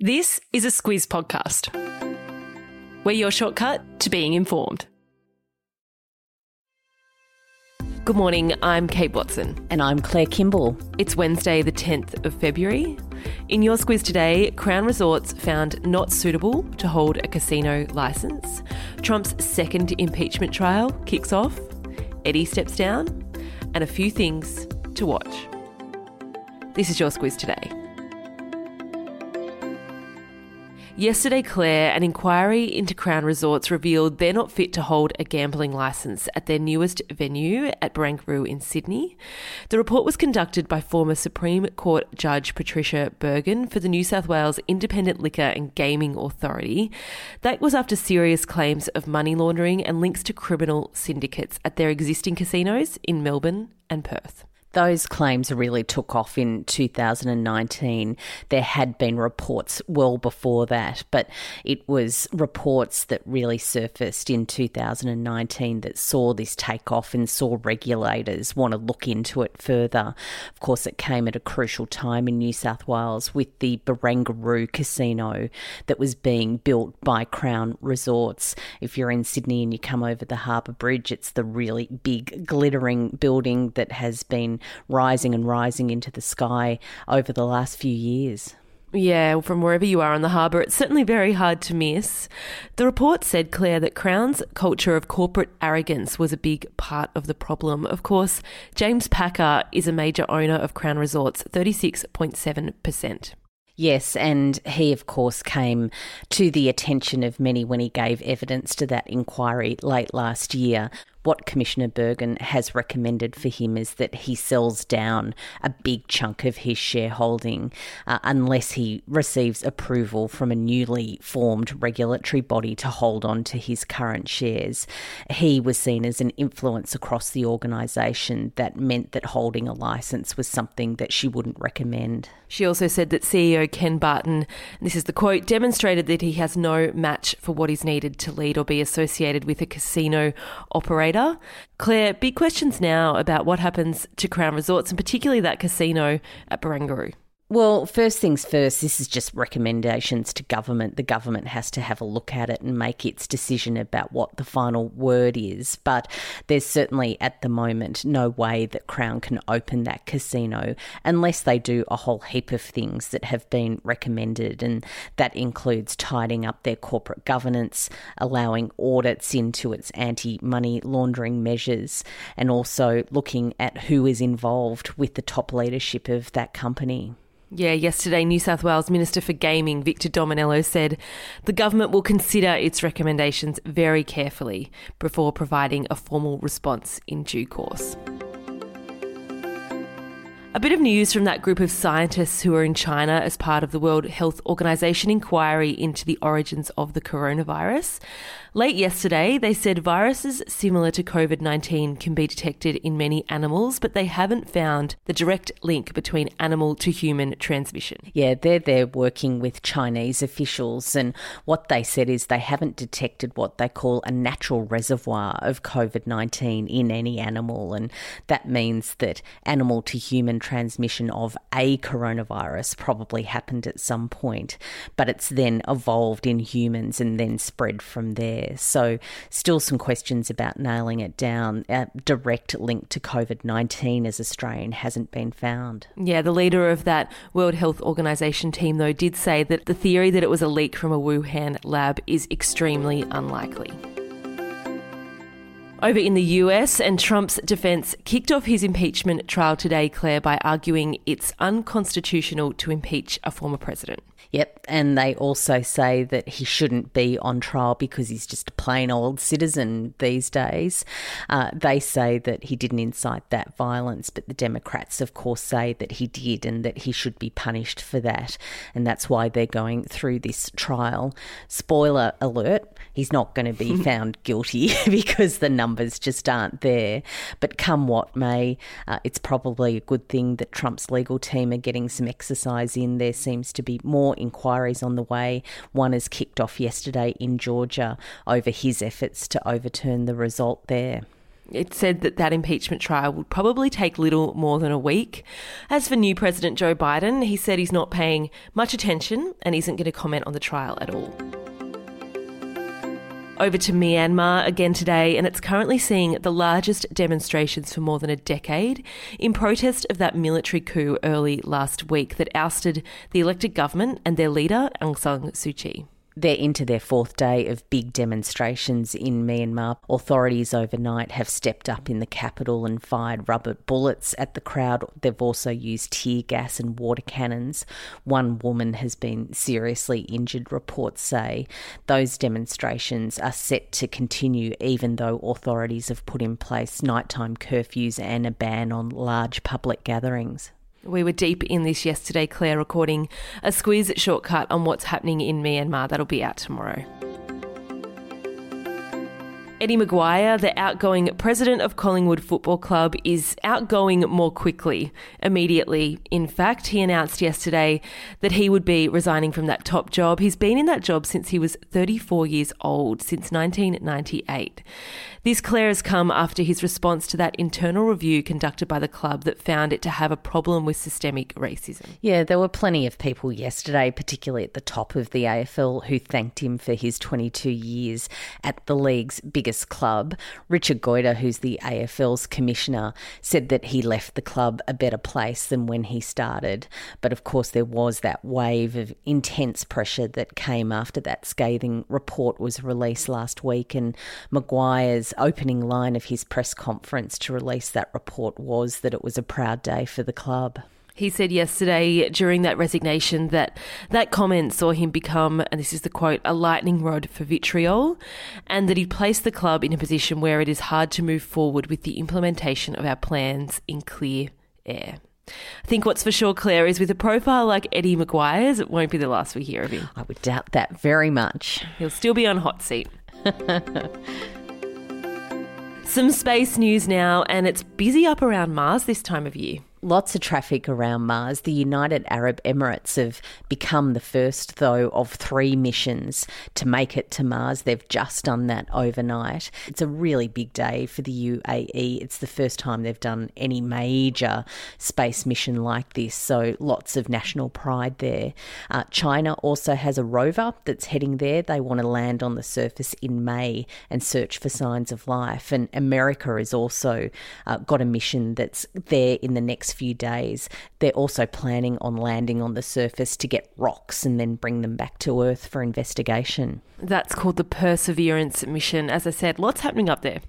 This is a Squiz podcast. We're your shortcut to being informed. Good morning, I'm Kate Watson. And I'm Claire Kimball. It's Wednesday, the 10th of February. In your Squiz today, Crown Resorts found not suitable to hold a casino licence. Trump's second impeachment trial kicks off. Eddie steps down. And a few things to watch. This is your Squiz today. Yesterday, Claire, an inquiry into Crown Resorts revealed they're not fit to hold a gambling licence at their newest venue at Barangaroo in Sydney. The report was conducted by former Supreme Court Judge Patricia Bergin for the New South Wales Independent Liquor and Gaming Authority. That was after serious claims of money laundering and links to criminal syndicates at their existing casinos in Melbourne and Perth. Those claims really took off in 2019. There had been reports well before that, but it was reports that really surfaced in 2019 that saw this take off and saw regulators want to look into it further. Of course, it came at a crucial time in New South Wales with the Barangaroo Casino that was being built by Crown Resorts. If you're in Sydney and you come over the Harbour Bridge, it's the really big, glittering building that has been rising and rising into the sky over the last few years. Yeah, from wherever you are on the harbour, it's certainly very hard to miss. The report said, Claire, that Crown's culture of corporate arrogance was a big part of the problem. Of course, James Packer is a major owner of Crown Resorts, 36.7%. Yes, and he, of course, came to the attention of many when he gave evidence to that inquiry late last year what Commissioner Bergin has recommended for him is that he sells down a big chunk of his shareholding uh, unless he receives approval from a newly formed regulatory body to hold on to his current shares. He was seen as an influence across the organisation that meant that holding a licence was something that she wouldn't recommend. She also said that CEO Ken Barton, this is the quote, demonstrated that he has no match for what is needed to lead or be associated with a casino operator operator. Claire, big questions now about what happens to Crown Resorts and particularly that casino at Barangaroo. Well, first things first, this is just recommendations to government. The government has to have a look at it and make its decision about what the final word is. But there's certainly at the moment no way that Crown can open that casino unless they do a whole heap of things that have been recommended. And that includes tidying up their corporate governance, allowing audits into its anti money laundering measures, and also looking at who is involved with the top leadership of that company. Yeah, yesterday, New South Wales Minister for Gaming, Victor Dominello, said the government will consider its recommendations very carefully before providing a formal response in due course. A bit of news from that group of scientists who are in China as part of the World Health Organization inquiry into the origins of the coronavirus. Late yesterday, they said viruses similar to COVID 19 can be detected in many animals, but they haven't found the direct link between animal to human transmission. Yeah, they're there working with Chinese officials, and what they said is they haven't detected what they call a natural reservoir of COVID 19 in any animal, and that means that animal to human transmission of a coronavirus probably happened at some point, but it's then evolved in humans and then spread from there. So, still some questions about nailing it down. A direct link to COVID 19 as a strain hasn't been found. Yeah, the leader of that World Health Organization team, though, did say that the theory that it was a leak from a Wuhan lab is extremely unlikely. Over in the US, and Trump's defense kicked off his impeachment trial today, Claire, by arguing it's unconstitutional to impeach a former president. Yep, and they also say that he shouldn't be on trial because he's just a plain old citizen these days. Uh, they say that he didn't incite that violence, but the Democrats, of course, say that he did and that he should be punished for that. And that's why they're going through this trial. Spoiler alert, he's not going to be found guilty because the numbers just aren't there. But come what may, uh, it's probably a good thing that Trump's legal team are getting some exercise in. There seems to be more inquiries on the way. One is kicked off yesterday in Georgia over his efforts to overturn the result there. It said that that impeachment trial would probably take little more than a week. As for new President Joe Biden, he said he's not paying much attention and isn't going to comment on the trial at all. Over to Myanmar again today, and it's currently seeing the largest demonstrations for more than a decade in protest of that military coup early last week that ousted the elected government and their leader, Aung San Suu Kyi. They're into their fourth day of big demonstrations in Myanmar. Authorities overnight have stepped up in the capital and fired rubber bullets at the crowd. They've also used tear gas and water cannons. One woman has been seriously injured, reports say. Those demonstrations are set to continue even though authorities have put in place nighttime curfews and a ban on large public gatherings. We were deep in this yesterday, Claire, recording a Squiz Shortcut on what's happening in Myanmar. That'll be out tomorrow. Eddie McGuire, the outgoing president of Collingwood Football Club, is outgoing more quickly, immediately. In fact, he announced yesterday that he would be resigning from that top job. He's been in that job since he was 34 years old, since 1998. This, Claire, has come after his response to that internal review conducted by the club that found it to have a problem with systemic racism. Yeah, there were plenty of people yesterday, particularly at the top of the AFL, who thanked him for his 22 years at the league's biggest club. Richard Goyder, who's the AFL's commissioner, said that he left the club a better place than when he started. But of course, there was that wave of intense pressure that came after that scathing report was released last week, and McGuire's opening line of his press conference to release that report was that it was a proud day for the club. He said yesterday during that resignation that that comment saw him become, and this is the quote, a lightning rod for vitriol, and that he'd placed the club in a position where it is hard to move forward with the implementation of our plans in clear air. I think what's for sure, Claire, is with a profile like Eddie McGuire's, it won't be the last we hear of him. I would doubt that very much. He'll still be on hot seat. Some space news now, and it's busy up around Mars this time of year lots of traffic around Mars. The United Arab Emirates have become the first, though, of three missions to make it to Mars. They've just done that overnight. It's a really big day for the UAE. It's the first time they've done any major space mission like this, so lots of national pride there. Uh, China also has a rover that's heading there. They want to land on the surface in May and search for signs of life. And America has also uh, got a mission that's there in the next next few days. They're also planning on landing on the surface to get rocks and then bring them back to Earth for investigation. That's called the Perseverance mission. As I said, lots happening up there.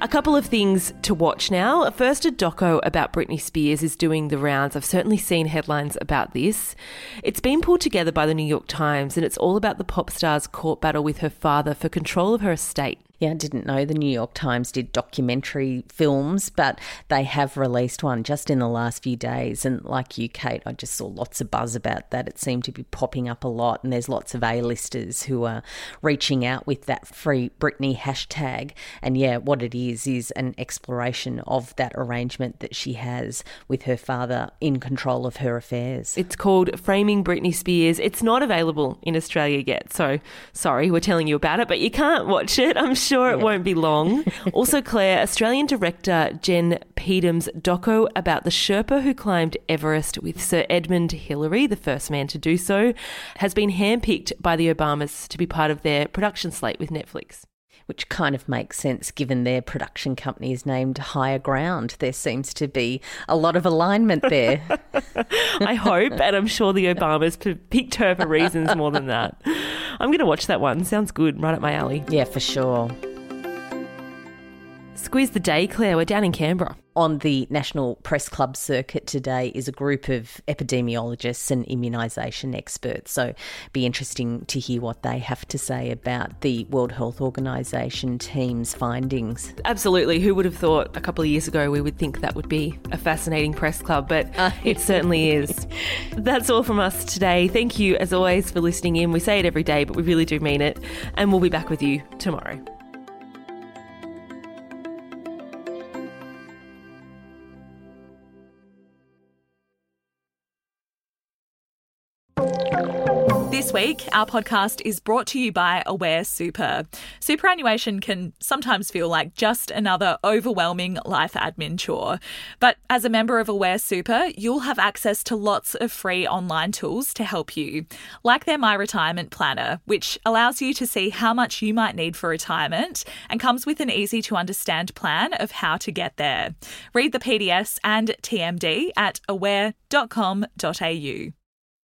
A couple of things to watch now. First, a doco about Britney Spears is doing the rounds. I've certainly seen headlines about this. It's been pulled together by the New York Times and it's all about the pop star's court battle with her father for control of her estate. Yeah, I didn't know the New York Times did documentary films, but they have released one just in the last few days. And like you, Kate, I just saw lots of buzz about that. It seemed to be popping up a lot, and there's lots of A-listers who are reaching out with that free Britney hashtag. And yeah, what it is is an exploration of that arrangement that she has with her father in control of her affairs. It's called Framing Britney Spears. It's not available in Australia yet, so sorry, we're telling you about it, but you can't watch it. I'm it won't be long. also, Claire, Australian director Jen Peedom's doco about the Sherpa who climbed Everest with Sir Edmund Hillary, the first man to do so, has been handpicked by the Obamas to be part of their production slate with Netflix which kind of makes sense given their production company is named Higher Ground. There seems to be a lot of alignment there. I hope, and I'm sure the Obamas picked her for reasons more than that. I'm going to watch that one. Sounds good, right up my alley. Yeah, for sure. Squiz the day, Claire. We're down in Canberra. On the National Press Club circuit today is a group of epidemiologists and immunisation experts. So, be interesting to hear what they have to say about the World Health Organisation team's findings. Absolutely. Who would have thought a couple of years ago we would think that would be a fascinating press club? But it certainly is. That's all from us today. Thank you, as always, for listening in. We say it every day, but we really do mean it. And we'll be back with you tomorrow. This week, our podcast is brought to you by Aware Super. Superannuation can sometimes feel like just another overwhelming life admin chore. But as a member of Aware Super, you'll have access to lots of free online tools to help you, like their My Retirement Planner, which allows you to see how much you might need for retirement and comes with an easy to understand plan of how to get there. Read the PDS and TMD at aware.com.au.